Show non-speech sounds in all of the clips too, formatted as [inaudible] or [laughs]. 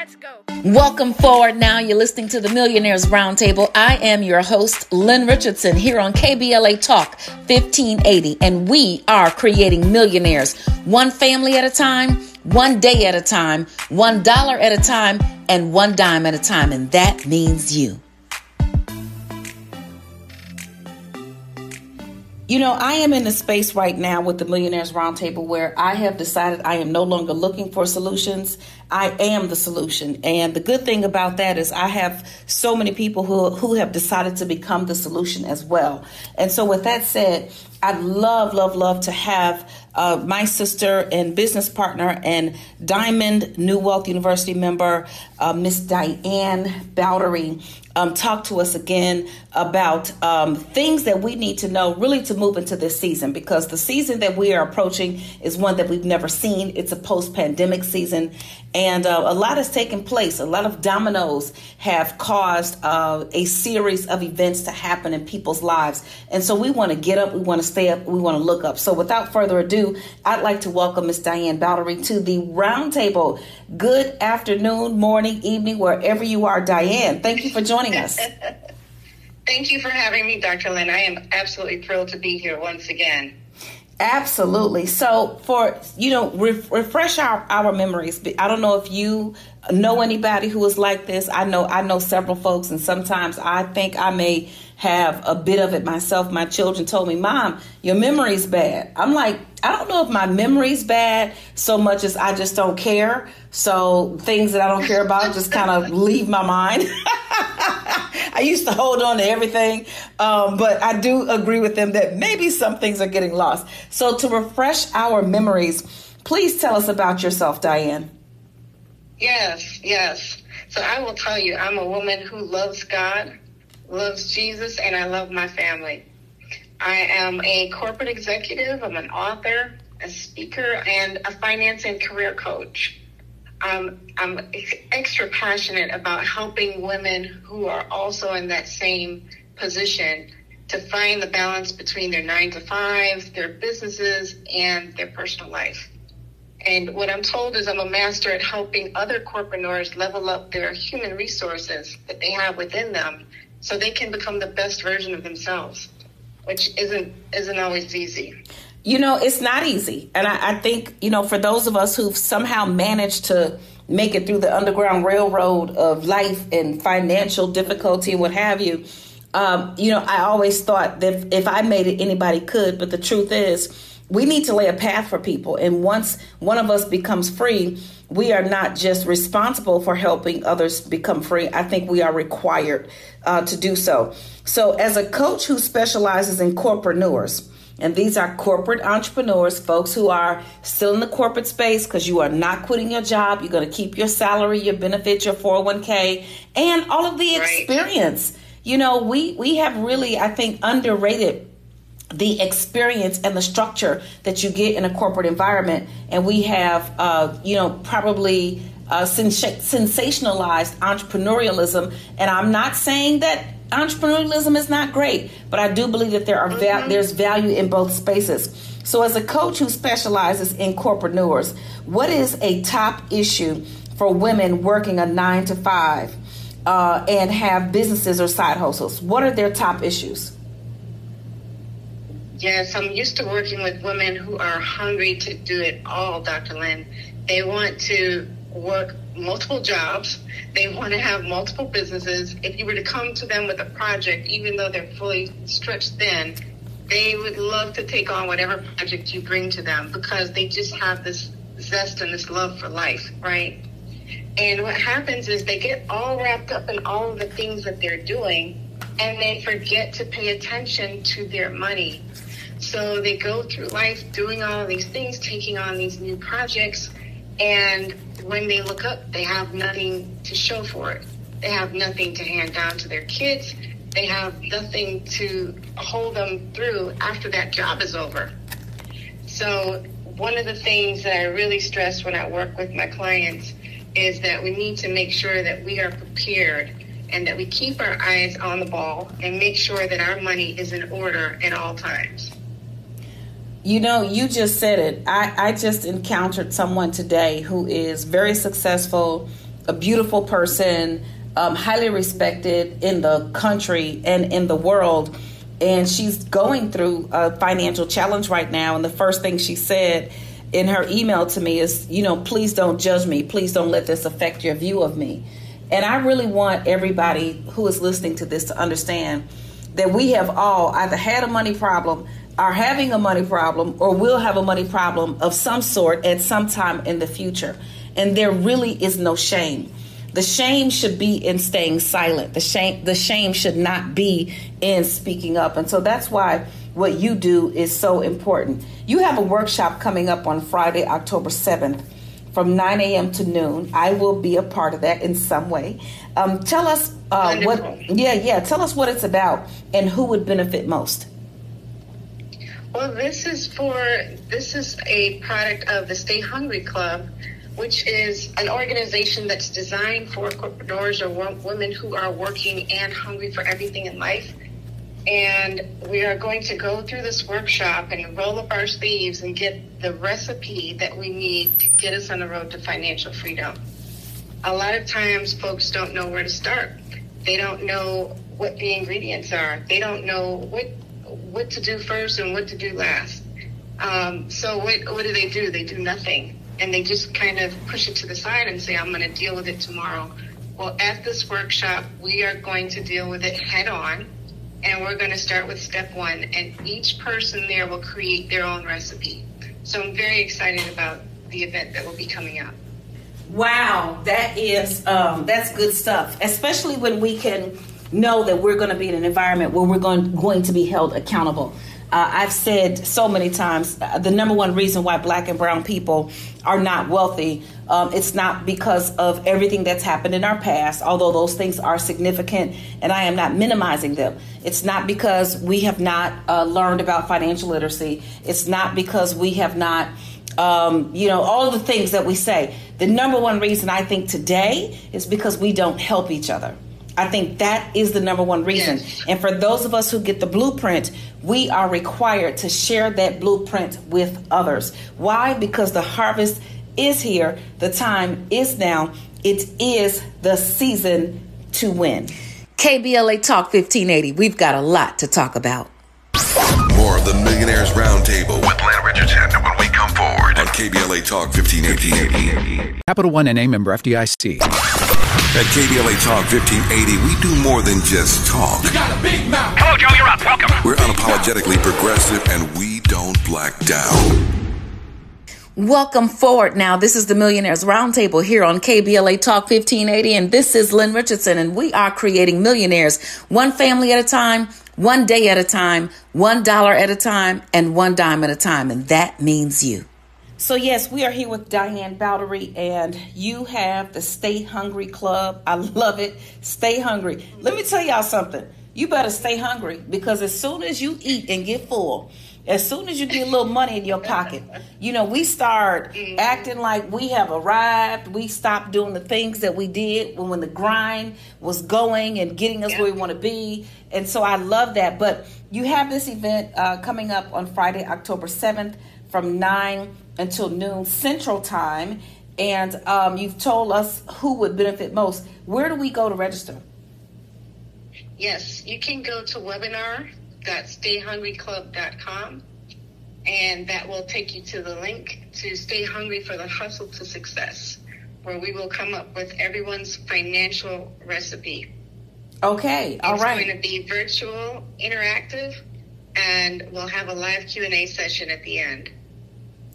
Let's go. Welcome forward now. You're listening to the Millionaires Roundtable. I am your host, Lynn Richardson, here on KBLA Talk 1580, and we are creating millionaires one family at a time, one day at a time, one dollar at a time, and one dime at a time. And that means you. You know, I am in a space right now with the Millionaires Roundtable where I have decided I am no longer looking for solutions. I am the solution. And the good thing about that is I have so many people who, who have decided to become the solution as well. And so, with that said, I'd love, love, love to have uh, my sister and business partner and Diamond New Wealth University member, uh, Miss Diane Bowdery, um, talk to us again about um, things that we need to know really to move into this season because the season that we are approaching is one that we've never seen. It's a post pandemic season, and uh, a lot has taken place. A lot of dominoes have caused uh, a series of events to happen in people's lives. And so we want to get up, we want to stay up, we want to look up. So without further ado, I'd like to welcome Miss Diane Bowdery to the roundtable. Good afternoon, morning, evening, wherever you are. Diane, thank you for joining us. [laughs] Thank you for having me, Dr. Lynn. I am absolutely thrilled to be here once again. Absolutely. So, for you know, re- refresh our our memories. I don't know if you know anybody who is like this. I know I know several folks, and sometimes I think I may have a bit of it myself. My children told me, "Mom, your memory's bad." I'm like, I don't know if my memory's bad so much as I just don't care. So things that I don't care about just kind of [laughs] leave my mind. [laughs] I used to hold on to everything, um, but I do agree with them that maybe some things are getting lost. So to refresh our memories, please tell us about yourself, Diane. Yes, yes. So I will tell you, I'm a woman who loves God, loves Jesus, and I love my family. I am a corporate executive, I'm an author, a speaker, and a finance and career coach. Um, I'm extra passionate about helping women who are also in that same position to find the balance between their nine to five, their businesses, and their personal life. And what I'm told is I'm a master at helping other corporateurs level up their human resources that they have within them so they can become the best version of themselves, which isn't isn't always easy. You know, it's not easy. And I, I think, you know, for those of us who've somehow managed to make it through the underground railroad of life and financial difficulty and what have you, um, you know, I always thought that if I made it, anybody could. But the truth is, we need to lay a path for people. And once one of us becomes free, we are not just responsible for helping others become free. I think we are required uh, to do so. So, as a coach who specializes in corporateurs, and these are corporate entrepreneurs, folks who are still in the corporate space because you are not quitting your job. You're going to keep your salary, your benefits, your 401k, and all of the experience. You know, we, we have really, I think, underrated the experience and the structure that you get in a corporate environment. And we have, uh, you know, probably uh, sens- sensationalized entrepreneurialism. And I'm not saying that entrepreneurialism is not great, but I do believe that there are mm-hmm. there's value in both spaces. So, as a coach who specializes in corporateurs, what is a top issue for women working a nine to five uh, and have businesses or side hustles? What are their top issues? Yes, I'm used to working with women who are hungry to do it all, Dr. Lynn. They want to work multiple jobs. They want to have multiple businesses. If you were to come to them with a project, even though they're fully stretched thin, they would love to take on whatever project you bring to them because they just have this zest and this love for life, right? And what happens is they get all wrapped up in all of the things that they're doing and they forget to pay attention to their money so they go through life doing all these things, taking on these new projects, and when they look up, they have nothing to show for it. They have nothing to hand down to their kids. They have nothing to hold them through after that job is over. So, one of the things that I really stress when I work with my clients is that we need to make sure that we are prepared and that we keep our eyes on the ball and make sure that our money is in order at all times. You know, you just said it. I, I just encountered someone today who is very successful, a beautiful person, um, highly respected in the country and in the world. And she's going through a financial challenge right now. And the first thing she said in her email to me is, you know, please don't judge me. Please don't let this affect your view of me. And I really want everybody who is listening to this to understand that we have all either had a money problem, are having a money problem, or will have a money problem of some sort at some time in the future. And there really is no shame. The shame should be in staying silent. The shame the shame should not be in speaking up. And so that's why what you do is so important. You have a workshop coming up on Friday, October 7th from 9 a.m. to noon. I will be a part of that in some way. Um, tell us uh, what, yeah, yeah, tell us what it's about and who would benefit most. Well, this is for, this is a product of the Stay Hungry Club which is an organization that's designed for entrepreneurs or women who are working and hungry for everything in life. And we are going to go through this workshop and roll up our sleeves and get the recipe that we need to get us on the road to financial freedom. A lot of times folks don't know where to start. They don't know what the ingredients are. They don't know what what to do first and what to do last. Um, so what what do they do? They do nothing and they just kind of push it to the side and say, I'm going to deal with it tomorrow. Well, at this workshop, we are going to deal with it head on, and we're going to start with step one, and each person there will create their own recipe. So I'm very excited about the event that will be coming up. Wow, that is um, that's good stuff, especially when we can know that we're going to be in an environment where we're going going to be held accountable. Uh, I've said so many times uh, the number one reason why black and brown people are not wealthy. Um, it's not because of everything that's happened in our past, although those things are significant, and I am not minimizing them. It's not because we have not uh, learned about financial literacy. It's not because we have not, um, you know, all the things that we say. The number one reason I think today is because we don't help each other. I think that is the number one reason. Yes. And for those of us who get the blueprint, we are required to share that blueprint with others. Why? Because the harvest is here, the time is now, it is the season to win. KBLA Talk 1580, we've got a lot to talk about. More of the Millionaires Roundtable with Lynn Richardson when we come forward on KBLA Talk 1580. Capital One and a member FDIC. At KBLA Talk 1580, we do more than just talk. You got a big mouth. Hello, Joe, you're up. Welcome. We're unapologetically progressive and we don't black down. Welcome forward now. This is the Millionaires Roundtable here on KBLA Talk 1580, and this is Lynn Richardson, and we are creating millionaires one family at a time, one day at a time, one dollar at a time, and one dime at a time, and that means you. So, yes, we are here with Diane Bowdery, and you have the Stay Hungry Club. I love it. Stay hungry. Let me tell y'all something. You better stay hungry because as soon as you eat and get full, as soon as you get a little money in your pocket, you know, we start acting like we have arrived. We stop doing the things that we did when, when the grind was going and getting us where we want to be. And so I love that. But you have this event uh, coming up on Friday, October 7th from 9 until noon Central Time. And um, you've told us who would benefit most. Where do we go to register? Yes, you can go to webinar.stayhungryclub.com and that will take you to the link to Stay Hungry for the Hustle to Success, where we will come up with everyone's financial recipe. Okay, all it's right. It's going to be virtual, interactive, and we'll have a live Q&A session at the end.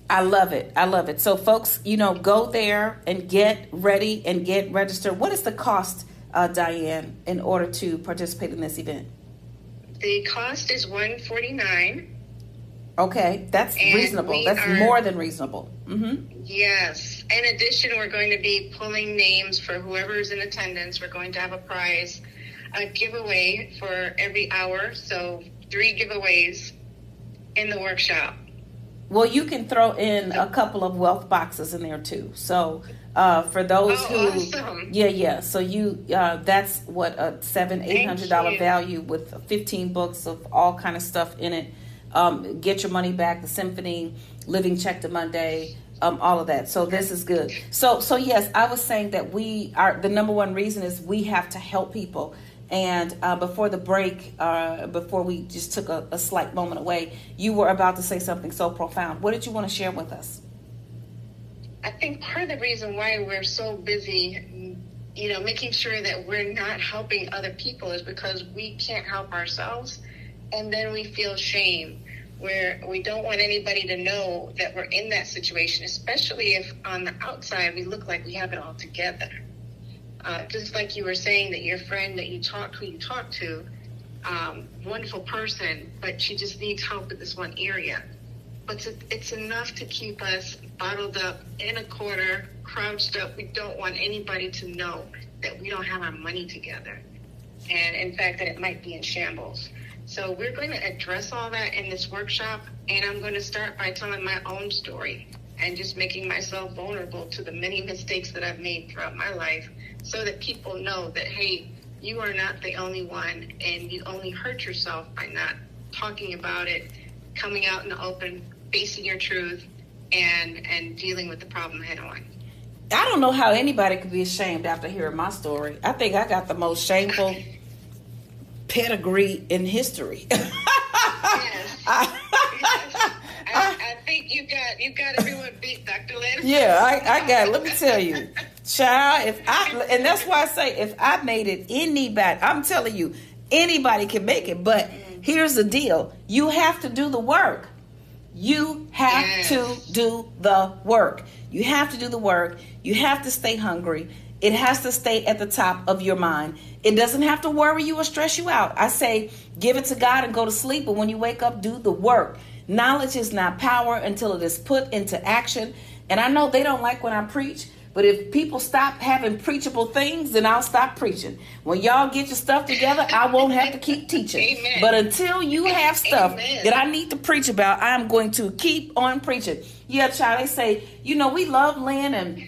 I love it. I love it. So, folks, you know, go there and get ready and get registered. What is the cost, uh, Diane, in order to participate in this event? The cost is one forty nine. Okay, that's and reasonable. That's are, more than reasonable. Mm-hmm. Yes. In addition, we're going to be pulling names for whoever is in attendance. We're going to have a prize, a giveaway for every hour. So, three giveaways in the workshop. Well, you can throw in a couple of wealth boxes in there too. So uh, for those oh, who, awesome. yeah, yeah. So you, uh, that's what a seven, eight hundred dollar value with fifteen books of all kind of stuff in it. Um, get your money back. The symphony, living check to Monday, um, all of that. So this is good. So so yes, I was saying that we are the number one reason is we have to help people. And uh, before the break, uh, before we just took a, a slight moment away, you were about to say something so profound. What did you want to share with us? I think part of the reason why we're so busy, you know, making sure that we're not helping other people is because we can't help ourselves. And then we feel shame where we don't want anybody to know that we're in that situation, especially if on the outside we look like we have it all together. Uh, just like you were saying that your friend that you talked who you talked to, um, wonderful person, but she just needs help with this one area. But it's, it's enough to keep us bottled up in a corner, crouched up. We don't want anybody to know that we don't have our money together. And in fact, that it might be in shambles. So we're going to address all that in this workshop, and I'm going to start by telling my own story and just making myself vulnerable to the many mistakes that I've made throughout my life so that people know that, hey, you are not the only one, and you only hurt yourself by not talking about it, coming out in the open, facing your truth, and, and dealing with the problem head on. I don't know how anybody could be ashamed after hearing my story. I think I got the most shameful pedigree in history. [laughs] yes. yes. I, I, think you got you got everyone beat, Dr. Lynn. Yeah, I, I got. Let me tell you, [laughs] child. If I and that's why I say if I made it, anybody. I'm telling you, anybody can make it. But mm. here's the deal: you have to do the work. You have yes. to do the work. You have to do the work. You have to stay hungry. It has to stay at the top of your mind. It doesn't have to worry you or stress you out. I say give it to God and go to sleep, but when you wake up, do the work. Knowledge is not power until it is put into action. And I know they don't like when I preach, but if people stop having preachable things, then I'll stop preaching. When y'all get your stuff together, I won't have to keep teaching. Amen. But until you have stuff Amen. that I need to preach about, I'm going to keep on preaching. Yeah, child, they say, you know, we love Lynn and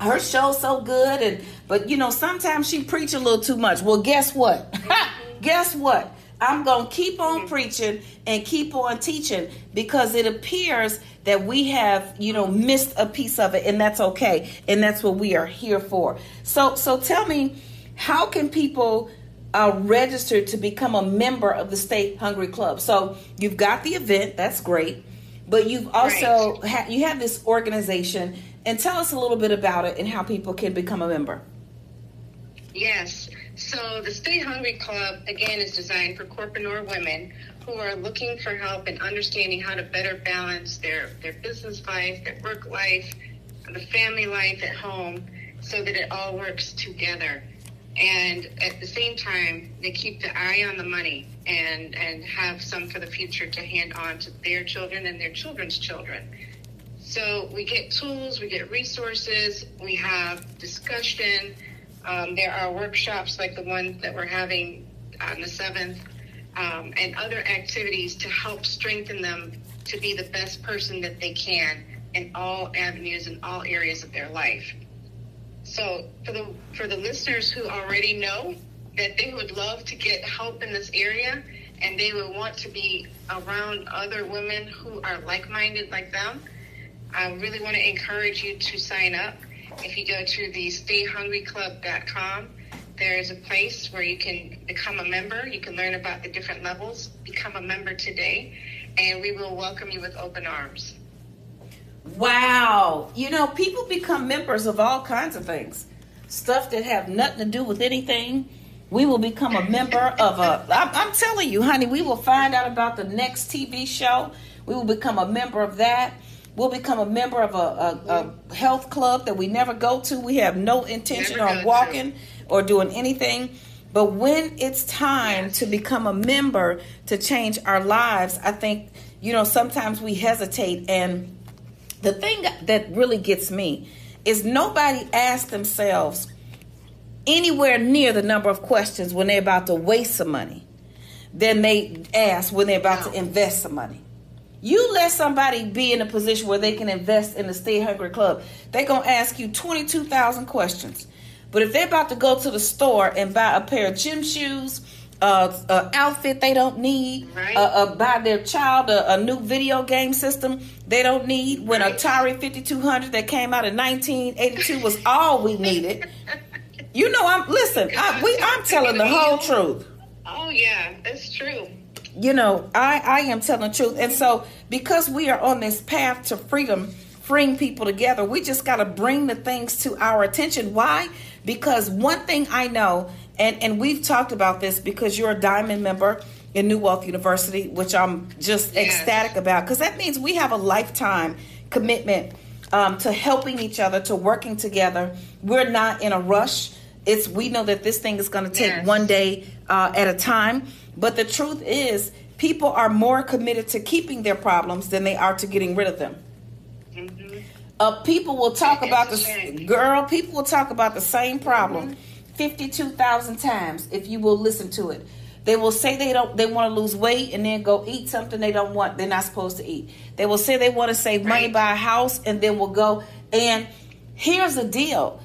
her show's so good and but you know sometimes she preach a little too much well guess what [laughs] guess what i'm gonna keep on mm-hmm. preaching and keep on teaching because it appears that we have you know missed a piece of it and that's okay and that's what we are here for so so tell me how can people uh, register to become a member of the Stay Hungry Club so you've got the event that's great but you've also right. ha- you have this organization and tell us a little bit about it and how people can become a member. Yes. So the Stay Hungry Club, again, is designed for corpreneur women who are looking for help in understanding how to better balance their, their business life, their work life, the family life at home, so that it all works together. And at the same time, they keep the eye on the money and, and have some for the future to hand on to their children and their children's children. So we get tools, we get resources, we have discussion. Um, there are workshops like the one that we're having on the 7th um, and other activities to help strengthen them to be the best person that they can in all avenues and all areas of their life. So for the for the listeners who already know that they would love to get help in this area and they would want to be around other women who are like-minded like them, I really want to encourage you to sign up. If you go to the stayhungryclub.com, there is a place where you can become a member. You can learn about the different levels. Become a member today, and we will welcome you with open arms. Wow. You know, people become members of all kinds of things. Stuff that have nothing to do with anything. We will become a member of a. I'm, I'm telling you, honey, we will find out about the next TV show. We will become a member of that. We'll become a member of a, a, a health club that we never go to. We have no intention on walking to. or doing anything. But when it's time yes. to become a member to change our lives, I think, you know, sometimes we hesitate. And the thing that really gets me is nobody asks themselves anywhere near the number of questions when they're about to waste some money than they ask when they're about to invest some money. You let somebody be in a position where they can invest in the Stay Hungry Club. They're going to ask you 22,000 questions. But if they're about to go to the store and buy a pair of gym shoes uh, uh, outfit they don't need, Right. uh, uh, buy their child a, a new video game system they don't need. When Right. Atari 5200 that came out in 1982 was all we needed. [laughs] You know, I'm listen. I, we, I'm telling the whole truth. Oh yeah, that's true. You know, I, I am telling the truth. And so, because we are on this path to freedom, freeing people together, we just got to bring the things to our attention. Why? Because one thing I know, and, and we've talked about this because you're a diamond member in New Wealth University, which I'm just Yes. ecstatic about, because that means we have a lifetime commitment um, to helping each other, to working together. We're not in a rush. It's we know that this thing is going to take Yes. one day uh, at a time. But the truth is, people are more committed to keeping their problems than they are to getting rid of them. Uh, people will talk about the girl. People will talk about the same problem fifty-two thousand times if you will listen to it. They will say they don't. They want to lose weight and then go eat something they don't want. They're not supposed to eat. They will say they want to save money, Right. buy a house, and then will go. And here's the deal: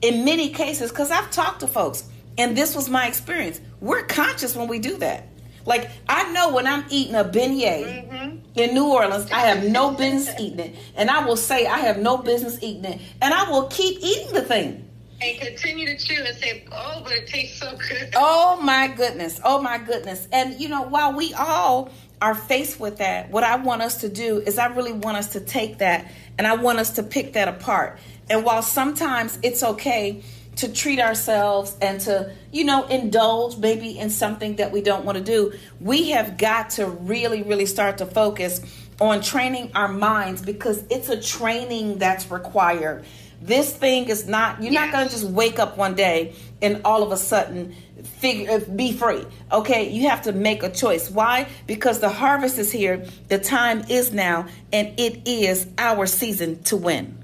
in many cases, because I've talked to folks, and this was my experience, we're conscious when we do that. Like, I know when I'm eating a beignet mm-hmm. in New Orleans, I have no business eating it. And I will say, I have no business eating it. And I will keep eating the thing. And continue to chew and say, "Oh, but it tastes so good." [laughs] Oh my goodness. Oh my goodness. And you know, while we all are faced with that, what I want us to do is I really want us to take that and I want us to pick that apart. And while sometimes it's okay to treat ourselves and to, you know, indulge maybe in something that we don't want to do, we have got to really, really start to focus on training our minds because it's a training that's required. This thing is not, you're not going to just wake up one day and all of a sudden figure uh, be free. Okay, you have to make a choice. Why? Because the harvest is here, the time is now, and it is our season to win.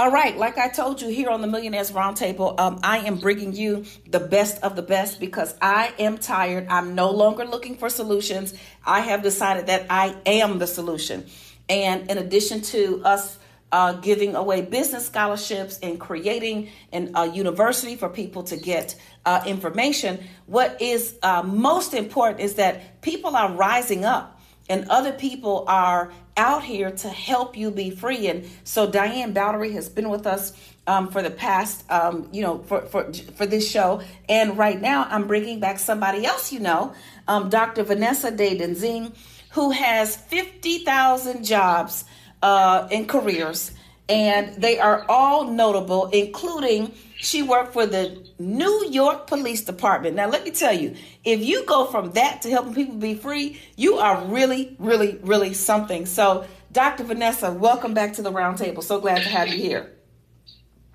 All right, like I told you here on the Millionaires Roundtable, um, I am bringing you the best of the best because I am tired. I'm no longer looking for solutions. I have decided that I am the solution. And in addition to us uh, giving away business scholarships and creating an, a university for people to get uh, information, what is uh, most important is that people are rising up and other people are out here to help you be free. And so Diane Bowdery has been with us um, for the past, um, you know, for, for for this show. And right now, I'm bringing back somebody else you know, um, Dr. Vanessa De Denzing, who has 50,000 jobs uh, in careers, and they are all notable, including she worked for the New York Police Department. Now, let me tell you, if you go from that to helping people be free, you are really, really, really something. So, Dr. Vanessa, welcome back to the roundtable. So glad to have you here.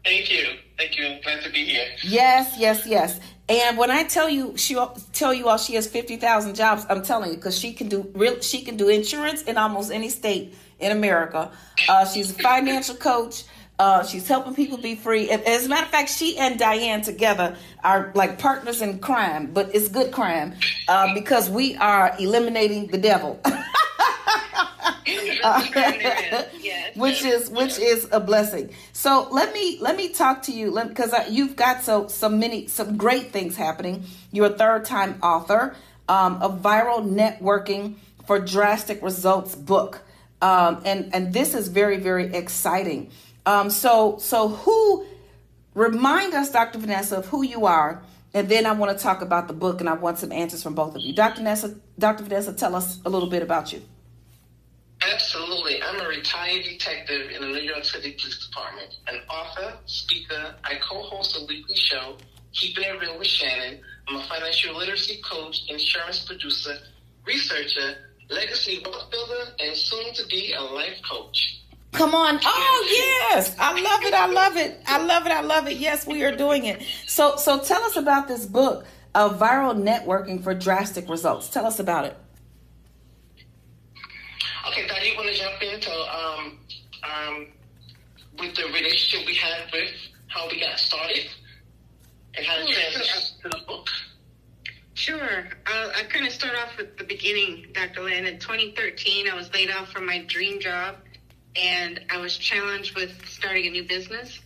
Thank you. Thank you. Glad to be here. Yes, yes, yes. And when I tell you, she tell you all she has fifty thousand jobs. I'm telling you because she can do real. She can do insurance in almost any state in America. Uh, she's a financial coach. Uh, she's helping people be free. As a matter of fact, she and Diane together are like partners in crime, but it's good crime uh, because we are eliminating the devil. [laughs] yes. [laughs] which is which is a blessing. So let me let me talk to you because you've got so so many some great things happening. You're a third time author um, of viral networking for drastic results book, um, and and this is very very exciting. Um, so so who remind us, Dr. Vanessa, of who you are. And then I want to talk about the book, and I want some answers from both of you. Dr. Vanessa, Dr. Vanessa, tell us a little bit about you. Absolutely. I'm a retired detective in the New York City Police Department, an author, speaker. I co-host a weekly show, Keeping It Real with Shannon. I'm a financial literacy coach, insurance producer, researcher, legacy wealth builder, and soon to be a life coach. Come on. Oh, yes. I love it. I love it. I love it. I love it. Yes, we are doing it. So so tell us about this book. of viral networking for drastic results. Tell us about it. Okay, Dad, you want to jump into um, um, with the relationship we had with how we got started and how to Sure, transition to the book? Sure. I'll, I kind of start off with the beginning, Dr. Lynn. In 2013, I was laid off from my dream job, and I was challenged with starting a new business.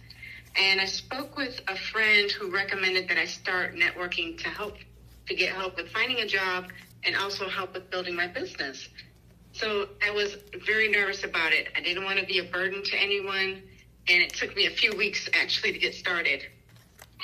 And I spoke with a friend who recommended that I start networking to help to get help with finding a job and also help with building my business. So I was very nervous about it. I didn't want to be a burden to anyone, and it took me a few weeks actually to get started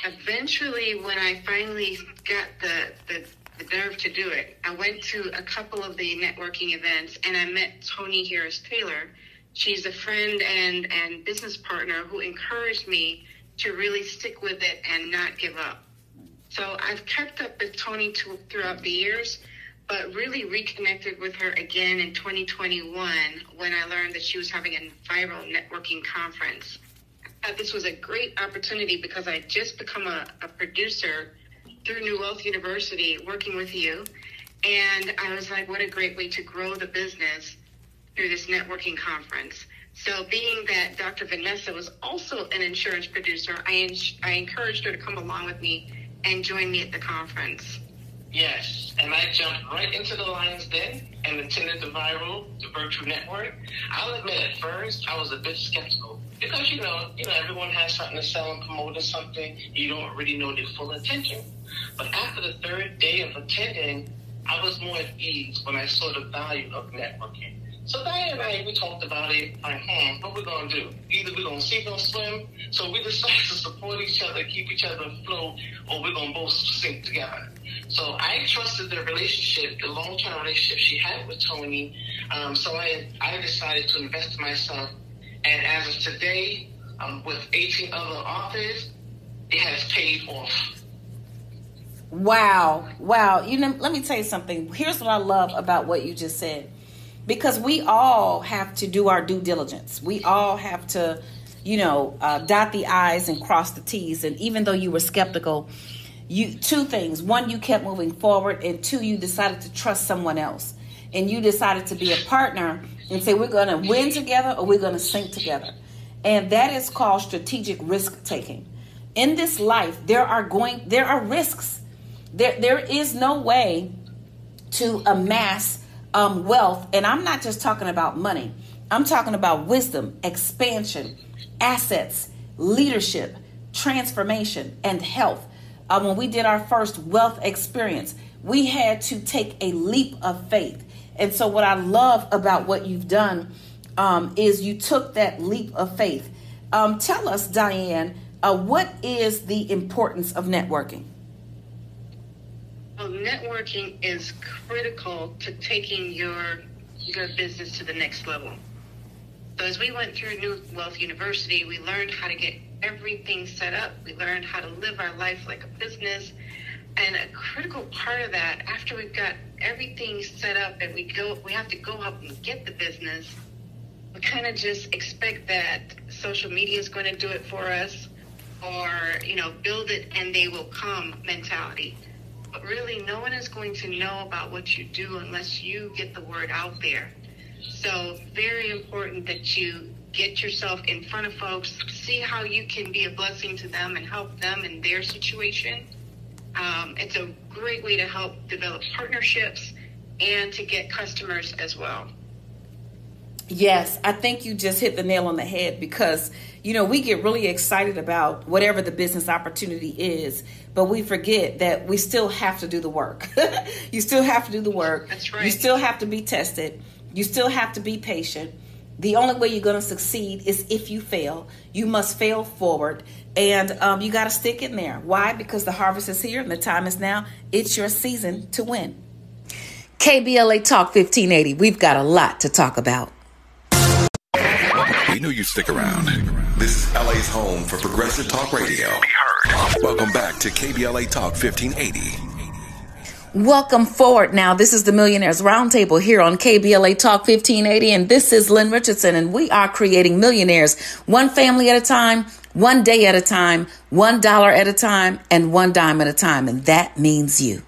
eventually when i finally got the, the the nerve to do it i went to a couple of the networking events and i met tony harris taylor she's a friend and and business partner who encouraged me to really stick with it and not give up so i've kept up with tony to, throughout the years but really reconnected with her again in 2021 when i learned that she was having a viral networking conference this was a great opportunity because I just become a, a producer through New Wealth University working with you. And I was like, what a great way to grow the business through this networking conference. So, being that Dr. Vanessa was also an insurance producer, I, ins- I encouraged her to come along with me and join me at the conference. Yes, and I jumped right into the lion's den and attended the viral, the virtual network. I'll admit, at first, I was a bit skeptical because you know, you know, everyone has something to sell and promote or something. You don't really know their full intention. But after the third day of attending, I was more at ease when I saw the value of networking. So Diane and I, we talked about it. Like, hmm, what we're gonna do? Either we're gonna sink or swim. So we decided to support each other, keep each other afloat, or we're gonna both sink together. So I trusted the relationship, the long-term relationship she had with Tony. Um, so I, I decided to invest in myself. And as of today, um, with 18 other authors, it has paid off. Wow. Wow. You know, let me tell you something. Here's what I love about what you just said. Because we all have to do our due diligence. We all have to, you know, uh, dot the I's and cross the T's. And even though you were skeptical, you two things. One, you kept moving forward, and two, you decided to trust someone else. And you decided to be a partner and say, we're going to win together or we're going to sink together. And that is called strategic risk taking. In this life, there are going there are risks. There there is no way to amass um, wealth, and I'm not just talking about money. I'm talking about wisdom, expansion, assets, leadership, transformation, and health. Uh, when we did our first wealth experience, we had to take a leap of faith. And so, what I love about what you've done um, is you took that leap of faith. Um, tell us, Diane, uh, what is the importance of networking? Well, networking is critical to taking your your business to the next level. So as we went through New Wealth University, we learned how to get everything set up. We learned how to live our life like a business. And a critical part of that, after we've got everything set up and we go we have to go up and get the business, we kind of just expect that social media is going to do it for us or, you know, build it and they will come mentality. But really, no one is going to know about what you do unless you get the word out there. So, very important that you get yourself in front of folks, see how you can be a blessing to them and help them in their situation. Um, it's a great way to help develop partnerships and to get customers as well. Yes, I think you just hit the nail on the head because, you know, we get really excited about whatever the business opportunity is, but we forget that we still have to do the work. [laughs] you still have to do the work. That's right. You still have to be tested. You still have to be patient. The only way you're going to succeed is if you fail. You must fail forward. And um, you got to stick in there. Why? Because the harvest is here and the time is now. It's your season to win. KBLA Talk 1580. We've got a lot to talk about. We knew you'd stick around. This is LA's home for progressive talk radio. Be heard. Welcome back to KBLA Talk 1580. Welcome forward now. This is the Millionaires Roundtable here on KBLA Talk 1580, and this is Lynn Richardson, and we are creating millionaires one family at a time, one day at a time, one dollar at a time, and one dime at a time. And that means you.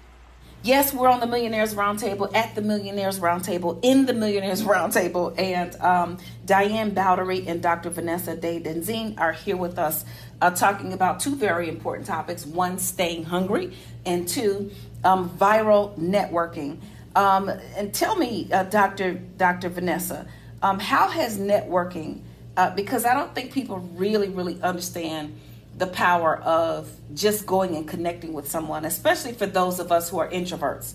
Yes, we're on the Millionaires Roundtable, at the Millionaires Roundtable, in the Millionaires Roundtable. And um, Diane Bowdery and Dr. Vanessa Day Denzine are here with us uh, talking about two very important topics one, staying hungry, and two, um, viral networking. Um, and tell me, uh, Dr. Dr. Vanessa, um, how has networking, uh, because I don't think people really, really understand the power of just going and connecting with someone, especially for those of us who are introverts.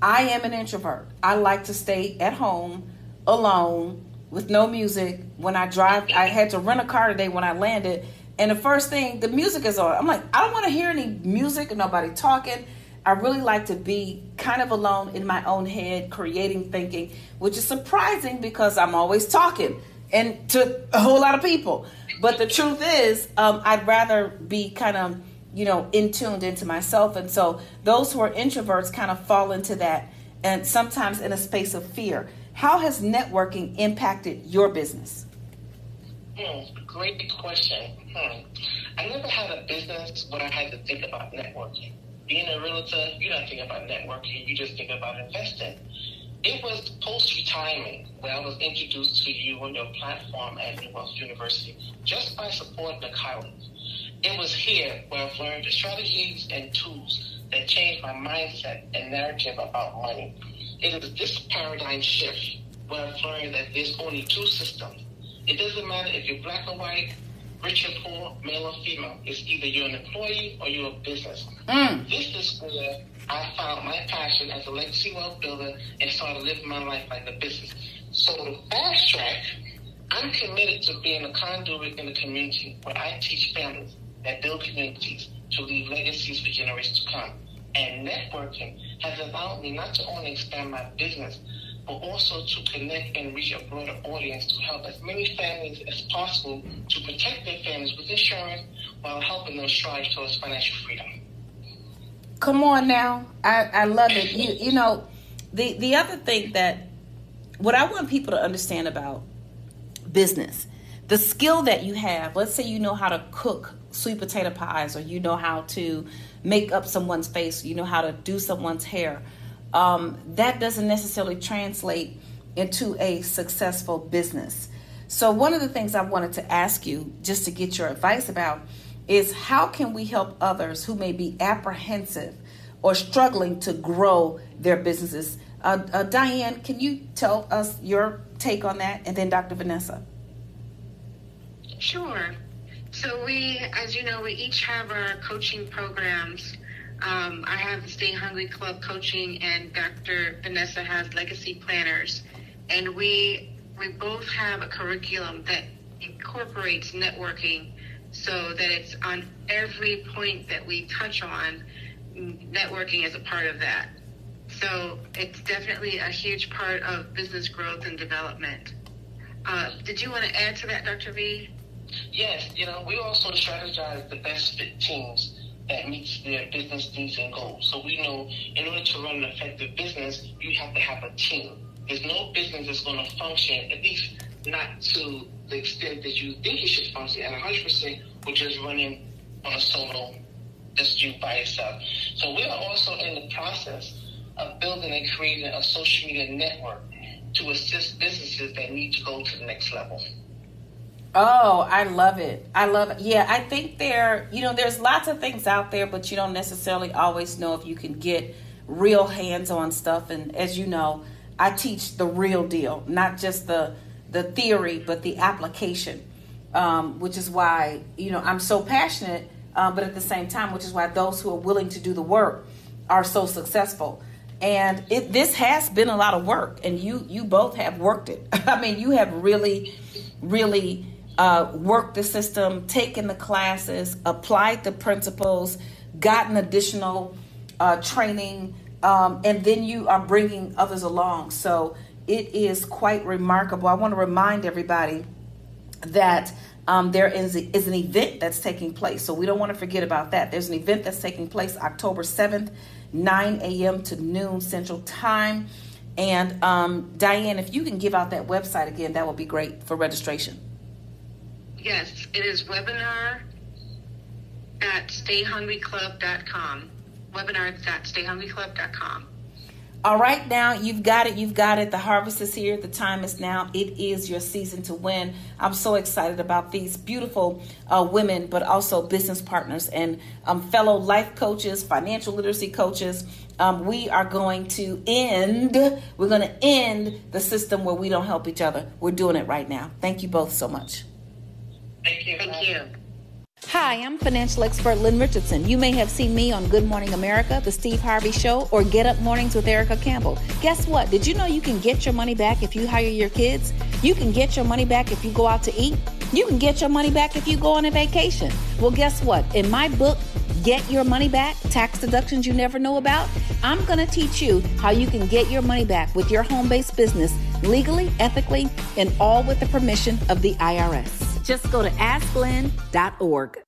I am an introvert. I like to stay at home alone with no music. When I drive, I had to rent a car today when I landed, and the first thing, the music is on. I'm like, I don't want to hear any music and nobody talking. I really like to be kind of alone in my own head, creating thinking, which is surprising because I'm always talking and to a whole lot of people. But the truth is, um, I'd rather be kind of, you know, in tuned into myself. And so those who are introverts kind of fall into that and sometimes in a space of fear. How has networking impacted your business? Hmm, great question. Hmm. I never had a business where I had to think about networking. Being a realtor, you don't think about networking, you just think about investing. It was post retirement where I was introduced to you and your platform at New Wealth University just by supporting the college. It was here where I've learned the strategies and tools that changed my mindset and narrative about money. It is this paradigm shift where I've learned that there's only two systems. It doesn't matter if you're black or white, rich or poor, male or female. It's either you're an employee or you're a business. Mm. This is where I found my passion as a legacy wealth builder and started living my life like a business. So to fast track, I'm committed to being a conduit in the community where I teach families that build communities to leave legacies for generations to come. And networking has allowed me not to only expand my business, but also to connect and reach a broader audience to help as many families as possible to protect their families with insurance while helping them strive towards financial freedom. Come on now. I, I love it. You you know, the the other thing that what I want people to understand about business, the skill that you have, let's say you know how to cook sweet potato pies or you know how to make up someone's face, you know how to do someone's hair. Um, that doesn't necessarily translate into a successful business. So, one of the things I wanted to ask you, just to get your advice about, is how can we help others who may be apprehensive or struggling to grow their businesses? Uh, uh, Diane, can you tell us your take on that? And then Dr. Vanessa. Sure. So we, as you know, we each have our coaching programs. Um, I have the Stay Hungry Club coaching, and Dr. Vanessa has Legacy Planners, and we we both have a curriculum that incorporates networking, so that it's on every point that we touch on. Networking is a part of that. So it's definitely a huge part of business growth and development. Uh, did you want to add to that, Dr. V? Yes, you know, we also strategize the best fit teams that meets their business needs and goals. So we know in order to run an effective business, you have to have a team. There's no business that's going to function, at least not to the extent that you think it should function at 100% with just running on a solo, just you by yourself. So we are also in the process of building and creating a social media network to assist businesses that need to go to the next level. Oh, I love it. I love it. Yeah, I think there, you know, there's lots of things out there, but you don't necessarily always know if you can get real hands on stuff. And as you know, I teach the real deal, not just the the theory, but the application, um, which is why, you know, I'm so passionate, uh, but at the same time, which is why those who are willing to do the work are so successful. And it, this has been a lot of work, and you you both have worked it. [laughs] I mean, you have really, really uh, worked the system, taken the classes, applied the principles, gotten additional uh, training, um, and then you are bringing others along. So it is quite remarkable. I want to remind everybody that um, there is, is an event that's taking place. So we don't want to forget about that. There's an event that's taking place October 7th, 9 a.m. to noon Central Time. And um, Diane, if you can give out that website again, that would be great for registration. Yes, it is webinar at webinars.stayhungryclub.com. Webinars.stayhungryclub.com. All right, now you've got it. You've got it. The harvest is here. The time is now. It is your season to win. I'm so excited about these beautiful uh, women, but also business partners and um, fellow life coaches, financial literacy coaches. Um, we are going to end. We're going to end the system where we don't help each other. We're doing it right now. Thank you both so much. Thank you. Thank you. Hi, I'm financial expert Lynn Richardson. You may have seen me on Good Morning America, The Steve Harvey Show, or Get Up Mornings with Erica Campbell. Guess what? Did you know you can get your money back if you hire your kids? You can get your money back if you go out to eat? You can get your money back if you go on a vacation. Well, guess what? In my book, Get Your Money Back Tax Deductions You Never Know About, I'm going to teach you how you can get your money back with your home based business legally, ethically, and all with the permission of the IRS. Just go to asklynn.org.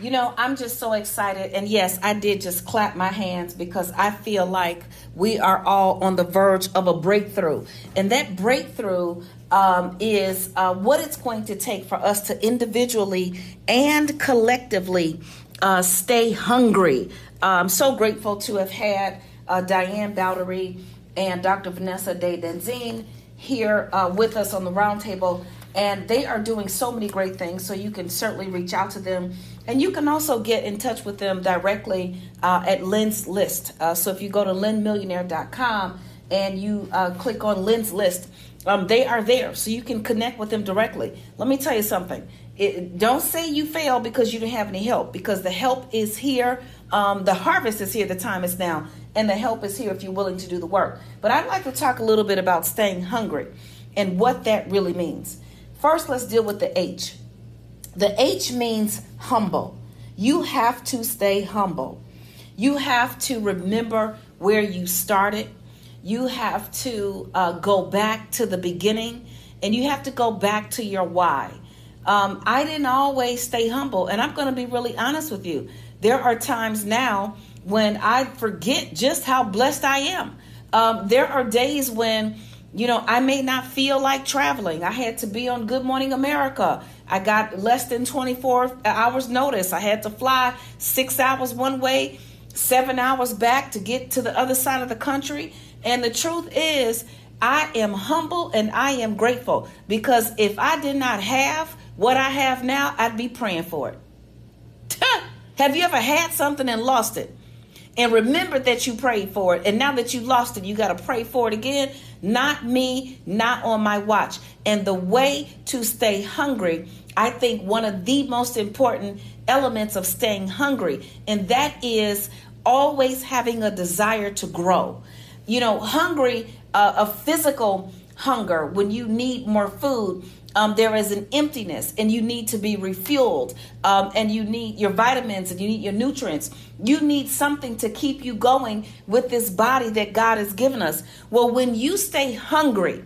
You know, I'm just so excited. And yes, I did just clap my hands because I feel like we are all on the verge of a breakthrough. And that breakthrough um, is uh, what it's going to take for us to individually and collectively uh, stay hungry. I'm so grateful to have had uh, Diane Bowdery and Dr. Vanessa Day Denzine here uh, with us on the roundtable and they are doing so many great things. So you can certainly reach out to them, and you can also get in touch with them directly uh, at Lynn's List. Uh, so if you go to lynnmillionaire.com and you uh, click on Lynn's List, um, they are there, so you can connect with them directly. Let me tell you something. It, don't say you fail because you didn't have any help, because the help is here. Um, the harvest is here. The time is now, and the help is here if you're willing to do the work. But I'd like to talk a little bit about staying hungry and what that really means. First, let's deal with the H. The H means humble. You have to stay humble. You have to remember where you started. You have to uh, go back to the beginning and you have to go back to your why. Um, I didn't always stay humble, and I'm going to be really honest with you. There are times now when I forget just how blessed I am. Um, there are days when you know, I may not feel like traveling. I had to be on Good Morning America. I got less than 24 hours notice. I had to fly six hours one way, seven hours back to get to the other side of the country. And the truth is, I am humble and I am grateful because if I did not have what I have now, I'd be praying for it. have you ever had something and lost it? and remember that you prayed for it. And now that you lost it, you got to pray for it again. Not me, not on my watch. And the way to stay hungry, I think one of the most important elements of staying hungry, and that is always having a desire to grow. You know, hungry, uh, a physical hunger, when you need more food, um, there is an emptiness and you need to be refueled um, and you need your vitamins and you need your nutrients. You need something to keep you going with this body that god has given us. Well when you stay hungry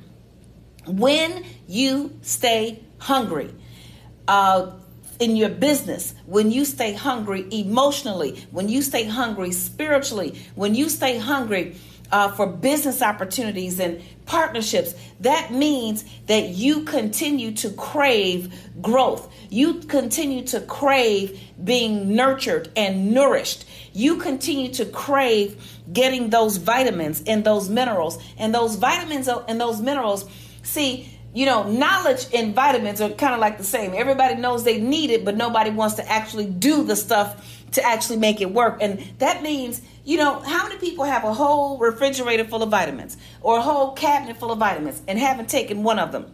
when you stay hungry uh, in your business, when you stay hungry emotionally, when you stay hungry spiritually, when you stay hungry uh, for business opportunities and partnerships, that means that you continue to crave growth. You continue to crave being nurtured and nourished. You continue to crave getting those vitamins and those minerals. And those vitamins and those minerals, see, you know, knowledge and vitamins are kind of like the same. Everybody knows they need it, but nobody wants to actually do the stuff to actually make it work. And that means, you know, how many people have a whole refrigerator full of vitamins or a whole cabinet full of vitamins and haven't taken one of them?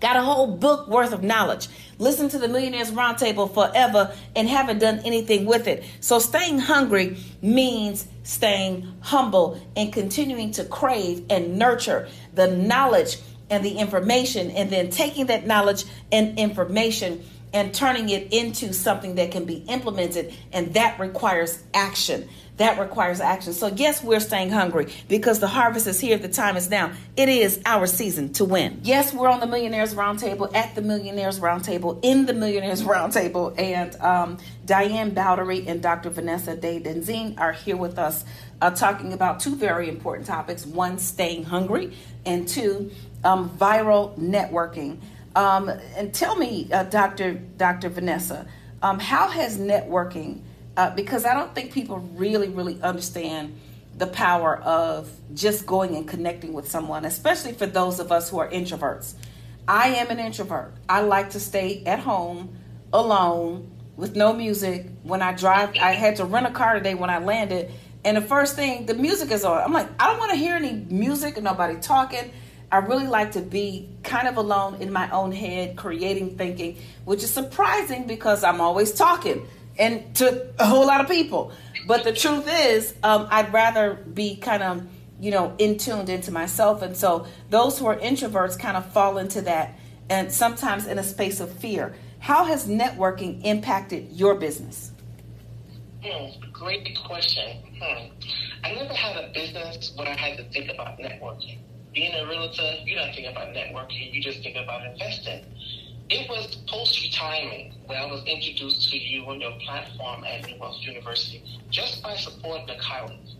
Got a whole book worth of knowledge. Listen to the Millionaires Roundtable forever and haven't done anything with it. So staying hungry means staying humble and continuing to crave and nurture the knowledge and the information and then taking that knowledge and information and turning it into something that can be implemented and that requires action. That requires action. So yes we're staying hungry because the harvest is here the time is now. It is our season to win. Yes we're on the millionaires roundtable at the millionaires roundtable in the millionaires roundtable and um, diane bowdery and dr vanessa day denzine are here with us uh, talking about two very important topics. One staying hungry and two um, viral networking um, and tell me, uh, Dr. Dr. Vanessa, Um, how has networking, uh, because I don't think people really, really understand the power of just going and connecting with someone, especially for those of us who are introverts. I am an introvert. I like to stay at home alone with no music. When I drive, I had to rent a car today when I landed, and the first thing the music is on. I'm like, I don't want to hear any music and nobody talking. I really like to be kind of alone in my own head, creating thinking, which is surprising because I'm always talking and to a whole lot of people. But the truth is, um, I'd rather be kind of, you know, in tuned into myself. And so those who are introverts kind of fall into that and sometimes in a space of fear. How has networking impacted your business? Hmm, great question. Hmm. I never had a business where I had to think about networking. Being a realtor, you don't think about networking, you just think about investing. It was post retirement where I was introduced to you and your platform at New Wealth University just by supporting the college.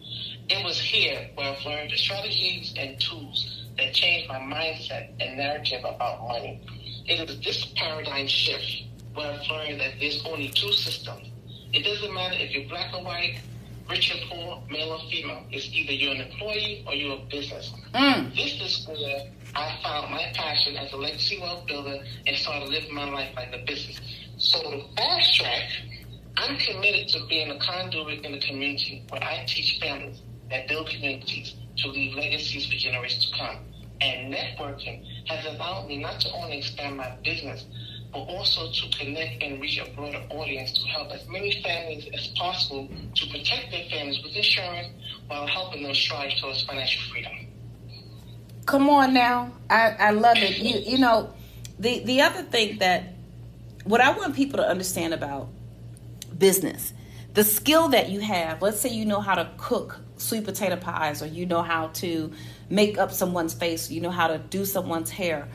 It was here where I've learned the strategies and tools that changed my mindset and narrative about money. It is this paradigm shift where I've learned that there's only two systems. It doesn't matter if you're black or white, rich or poor, male or female. It's either you're an employee or you're a business. Mm. This is where I found my passion as a legacy wealth builder and started living my life like a business. So to fast track, I'm committed to being a conduit in the community where I teach families that build communities to leave legacies for generations to come. And networking has allowed me not to only expand my business, but also to connect and reach a broader audience to help as many families as possible to protect their families with insurance while helping them strive towards financial freedom. Come on now. I, I love it. You you know, the the other thing that what I want people to understand about business, the skill that you have, let's say you know how to cook sweet potato pies or you know how to make up someone's face, you know how to do someone's hair.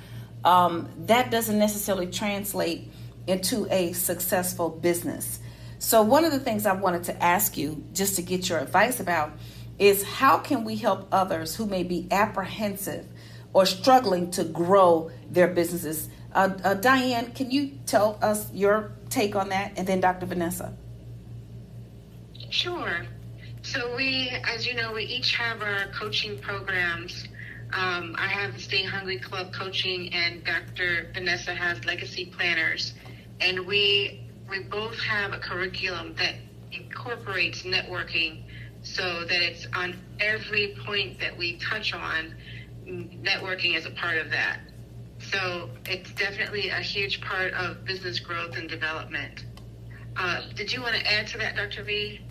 Um, that doesn't necessarily translate into a successful business. So, one of the things I wanted to ask you, just to get your advice about, is how can we help others who may be apprehensive or struggling to grow their businesses? Uh, uh, Diane, can you tell us your take on that? And then Dr. Vanessa. Sure. So we, as you know, we each have our coaching programs. Um, I have the Stay Hungry Club coaching, and Dr. Vanessa has Legacy Planners, and we we both have a curriculum that incorporates networking, so that it's on every point that we touch on. Networking is a part of that. So it's definitely a huge part of business growth and development. Uh, did you want to add to that, Dr. V?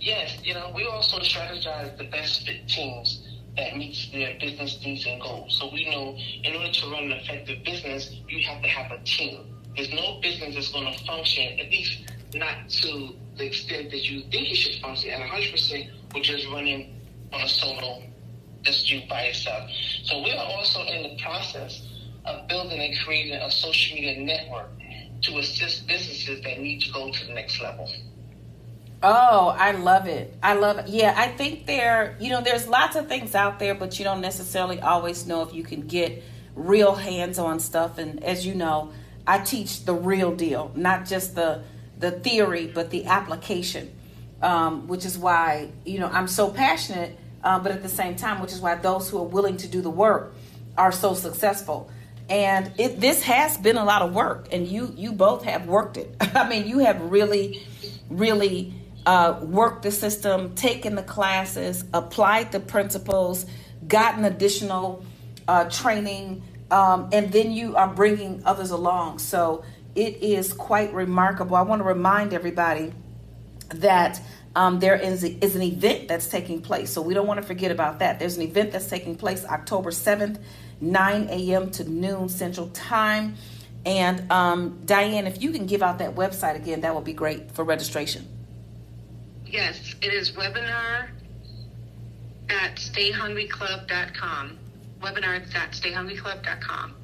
Yes, you know, we also strategize the best fit teams that meets their business needs and goals. So we know in order to run an effective business, you have to have a team. There's no business that's going to function, at least not to the extent that you think it should function at 100% with just running on a solo, just you by yourself. So we are also in the process of building and creating a social media network to assist businesses that need to go to the next level. Oh, I love it. I love it. Yeah, I think there, you know, there's lots of things out there, but you don't necessarily always know if you can get real hands on stuff. And as you know, I teach the real deal, not just the the theory, but the application, um, which is why, you know, I'm so passionate, uh, but at the same time, which is why those who are willing to do the work are so successful. And it, this has been a lot of work, and you you both have worked it. [laughs] I mean, you have really, really uh, worked the system, taken the classes, applied the principles, gotten additional uh, training, um, and then you are bringing others along. So it is quite remarkable. I want to remind everybody that um, there is, is an event that's taking place. So we don't want to forget about that. There's an event that's taking place October 7th, 9 a.m. to noon Central Time. And um, Diane, if you can give out that website again, that would be great for registration. Yes, it is webinar at stayhungryclub.com. Webinar at stayhungryclub.com.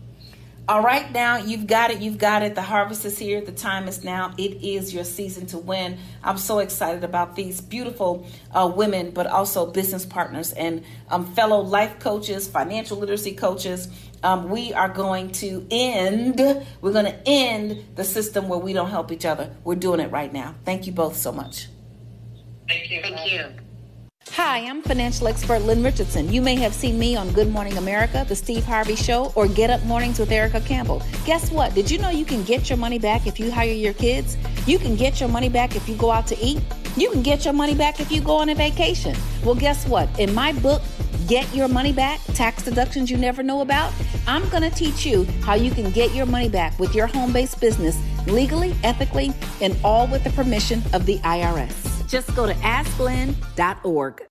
All right, now you've got it. You've got it. The harvest is here. The time is now. It is your season to win. I'm so excited about these beautiful uh, women, but also business partners and um, fellow life coaches, financial literacy coaches. Um, we are going to end. We're going to end the system where we don't help each other. We're doing it right now. Thank you both so much. Thank you. Thank you. Hi, I'm financial expert Lynn Richardson. You may have seen me on Good Morning America, The Steve Harvey Show, or Get Up Mornings with Erica Campbell. Guess what? Did you know you can get your money back if you hire your kids? You can get your money back if you go out to eat? You can get your money back if you go on a vacation. Well, guess what? In my book, Get Your Money Back Tax Deductions You Never Know About, I'm going to teach you how you can get your money back with your home based business legally, ethically, and all with the permission of the IRS. Just go to asklynn.org.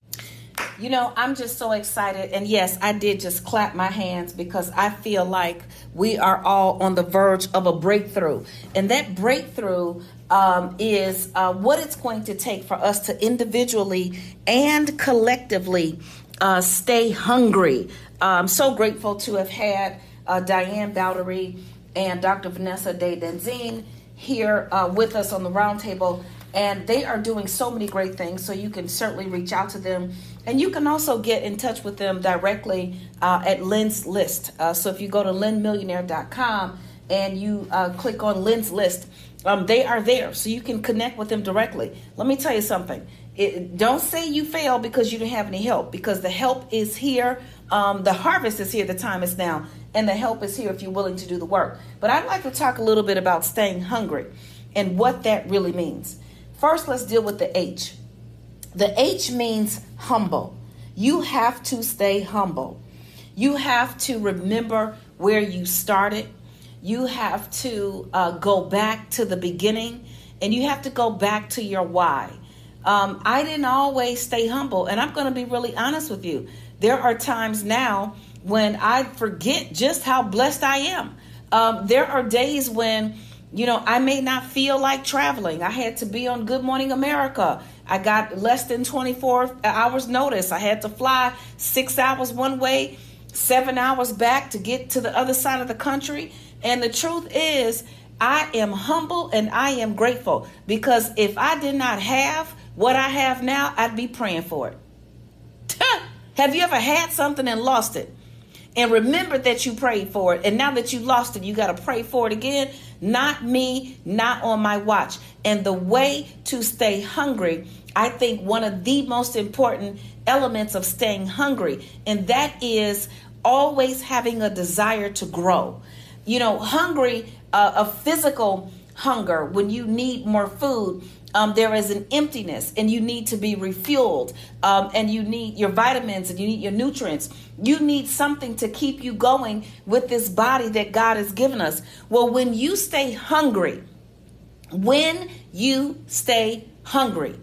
You know, I'm just so excited. And yes, I did just clap my hands because I feel like we are all on the verge of a breakthrough. And that breakthrough um, is uh, what it's going to take for us to individually and collectively uh, stay hungry. I'm so grateful to have had uh, Diane Bowdery and Dr. Vanessa Day Denzine here uh, with us on the roundtable and they are doing so many great things. So you can certainly reach out to them, and you can also get in touch with them directly uh, at Lynn's List. Uh, so if you go to lynnmillionaire.com and you uh, click on Lynn's List, um, they are there, so you can connect with them directly. Let me tell you something. It, don't say you fail because you didn't have any help, because the help is here. Um, the harvest is here. The time is now, and the help is here if you're willing to do the work. But I'd like to talk a little bit about staying hungry and what that really means. First, let's deal with the H. The H means humble. You have to stay humble. You have to remember where you started. You have to uh, go back to the beginning and you have to go back to your why. Um, I didn't always stay humble, and I'm going to be really honest with you. There are times now when I forget just how blessed I am. Um, there are days when you know, I may not feel like traveling. I had to be on Good Morning America. I got less than 24 hours notice. I had to fly six hours one way, seven hours back to get to the other side of the country. And the truth is, I am humble and I am grateful because if I did not have what I have now, I'd be praying for it. [laughs] have you ever had something and lost it? And remember that you prayed for it. And now that you lost it, you got to pray for it again. Not me, not on my watch. And the way to stay hungry, I think one of the most important elements of staying hungry, and that is always having a desire to grow. You know, hungry, uh, a physical hunger, when you need more food, um, there is an emptiness and you need to be refueled. Um, and you need your vitamins and you need your nutrients. You need something to keep you going with this body that god has given us. Well when you stay hungry when you stay hungry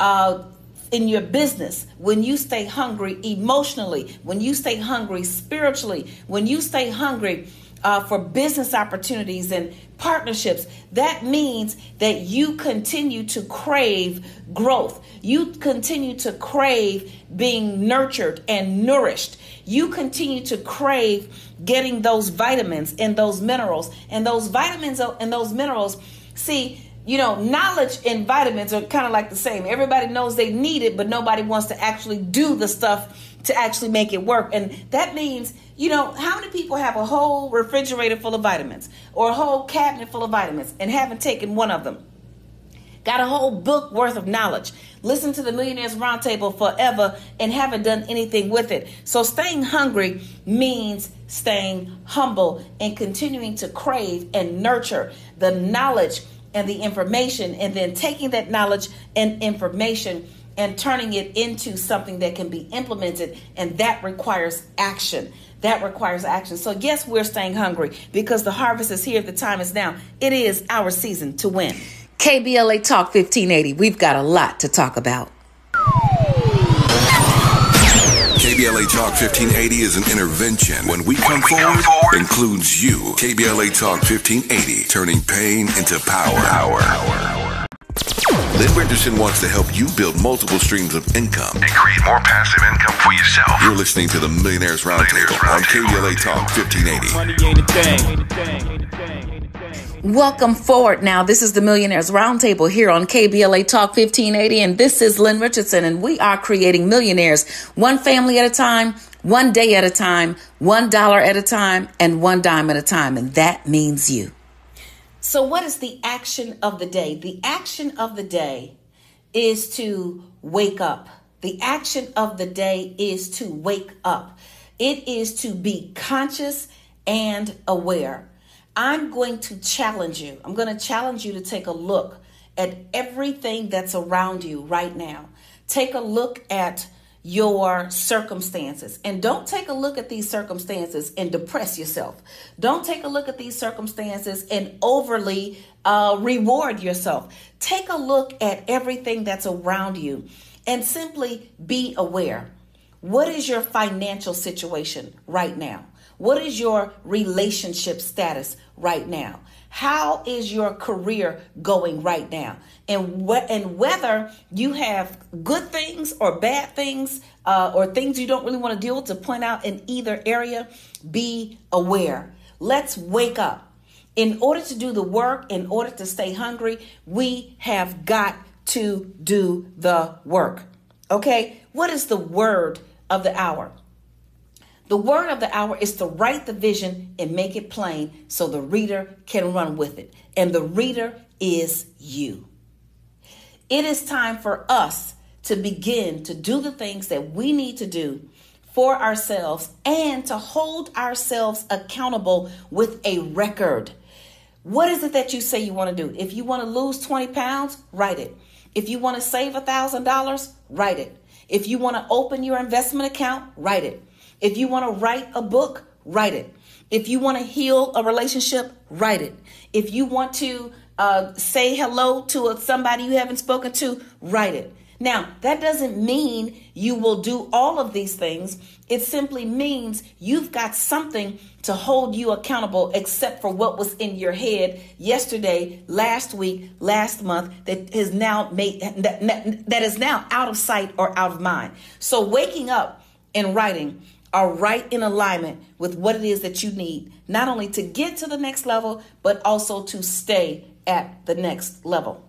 uh, in your business, when you stay hungry emotionally, when you stay hungry spiritually, when you stay hungry uh, for business opportunities and partnerships, that means that you continue to crave growth. You continue to crave being nurtured and nourished. You continue to crave getting those vitamins and those minerals. And those vitamins and those minerals, see, you know, knowledge and vitamins are kind of like the same. Everybody knows they need it, but nobody wants to actually do the stuff to actually make it work. And that means, you know, how many people have a whole refrigerator full of vitamins or a whole cabinet full of vitamins and haven't taken one of them? Got a whole book worth of knowledge. Listen to the Millionaires Roundtable forever and haven't done anything with it. So staying hungry means staying humble and continuing to crave and nurture the knowledge and the information and then taking that knowledge and information and turning it into something that can be implemented. And that requires action. That requires action. So, yes, we're staying hungry because the harvest is here. The time is now. It is our season to win. KBLA Talk 1580. We've got a lot to talk about. KBLA Talk 1580 is an intervention. When we come forward, includes you. KBLA Talk 1580, turning pain into power. Power. Lynn Richardson wants to help you build multiple streams of income and create more passive income for yourself. You're listening to the Millionaires Roundtable on KBLA Talk 1580. Money ain't a thing. Ain't a thing. Ain't a thing. Ain't a thing. Welcome forward now. This is the Millionaires Roundtable here on KBLA Talk 1580, and this is Lynn Richardson, and we are creating millionaires one family at a time, one day at a time, one dollar at a time, and one dime at a time, and that means you. So, what is the action of the day? The action of the day is to wake up. The action of the day is to wake up. It is to be conscious and aware. I'm going to challenge you. I'm going to challenge you to take a look at everything that's around you right now. Take a look at your circumstances and don't take a look at these circumstances and depress yourself. Don't take a look at these circumstances and overly uh, reward yourself. Take a look at everything that's around you and simply be aware. What is your financial situation right now? What is your relationship status right now? How is your career going right now? And wh- and whether you have good things or bad things uh, or things you don't really want to deal with to point out in either area, be aware. Let's wake up. In order to do the work, in order to stay hungry, we have got to do the work. Okay? What is the word of the hour? The word of the hour is to write the vision and make it plain so the reader can run with it. And the reader is you. It is time for us to begin to do the things that we need to do for ourselves and to hold ourselves accountable with a record. What is it that you say you want to do? If you want to lose 20 pounds, write it. If you want to save $1,000, write it. If you want to open your investment account, write it. If you want to write a book, write it. If you want to heal a relationship, write it. If you want to uh, say hello to a, somebody you haven't spoken to, write it. Now, that doesn't mean you will do all of these things. It simply means you've got something to hold you accountable except for what was in your head yesterday, last week, last month that is now made that, that is now out of sight or out of mind. So waking up and writing are right in alignment with what it is that you need, not only to get to the next level, but also to stay at the next level.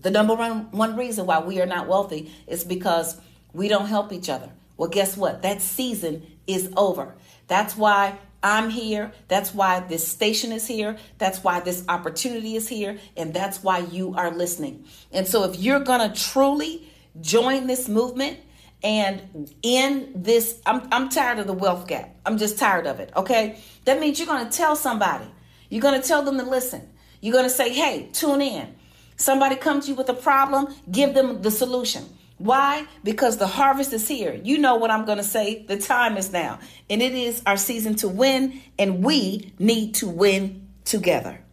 The number one, one reason why we are not wealthy is because we don't help each other. Well, guess what? That season is over. That's why I'm here. That's why this station is here. That's why this opportunity is here. And that's why you are listening. And so, if you're going to truly join this movement, and in this, I'm, I'm tired of the wealth gap. I'm just tired of it. Okay. That means you're going to tell somebody. You're going to tell them to listen. You're going to say, hey, tune in. Somebody comes to you with a problem, give them the solution. Why? Because the harvest is here. You know what I'm going to say. The time is now. And it is our season to win, and we need to win together.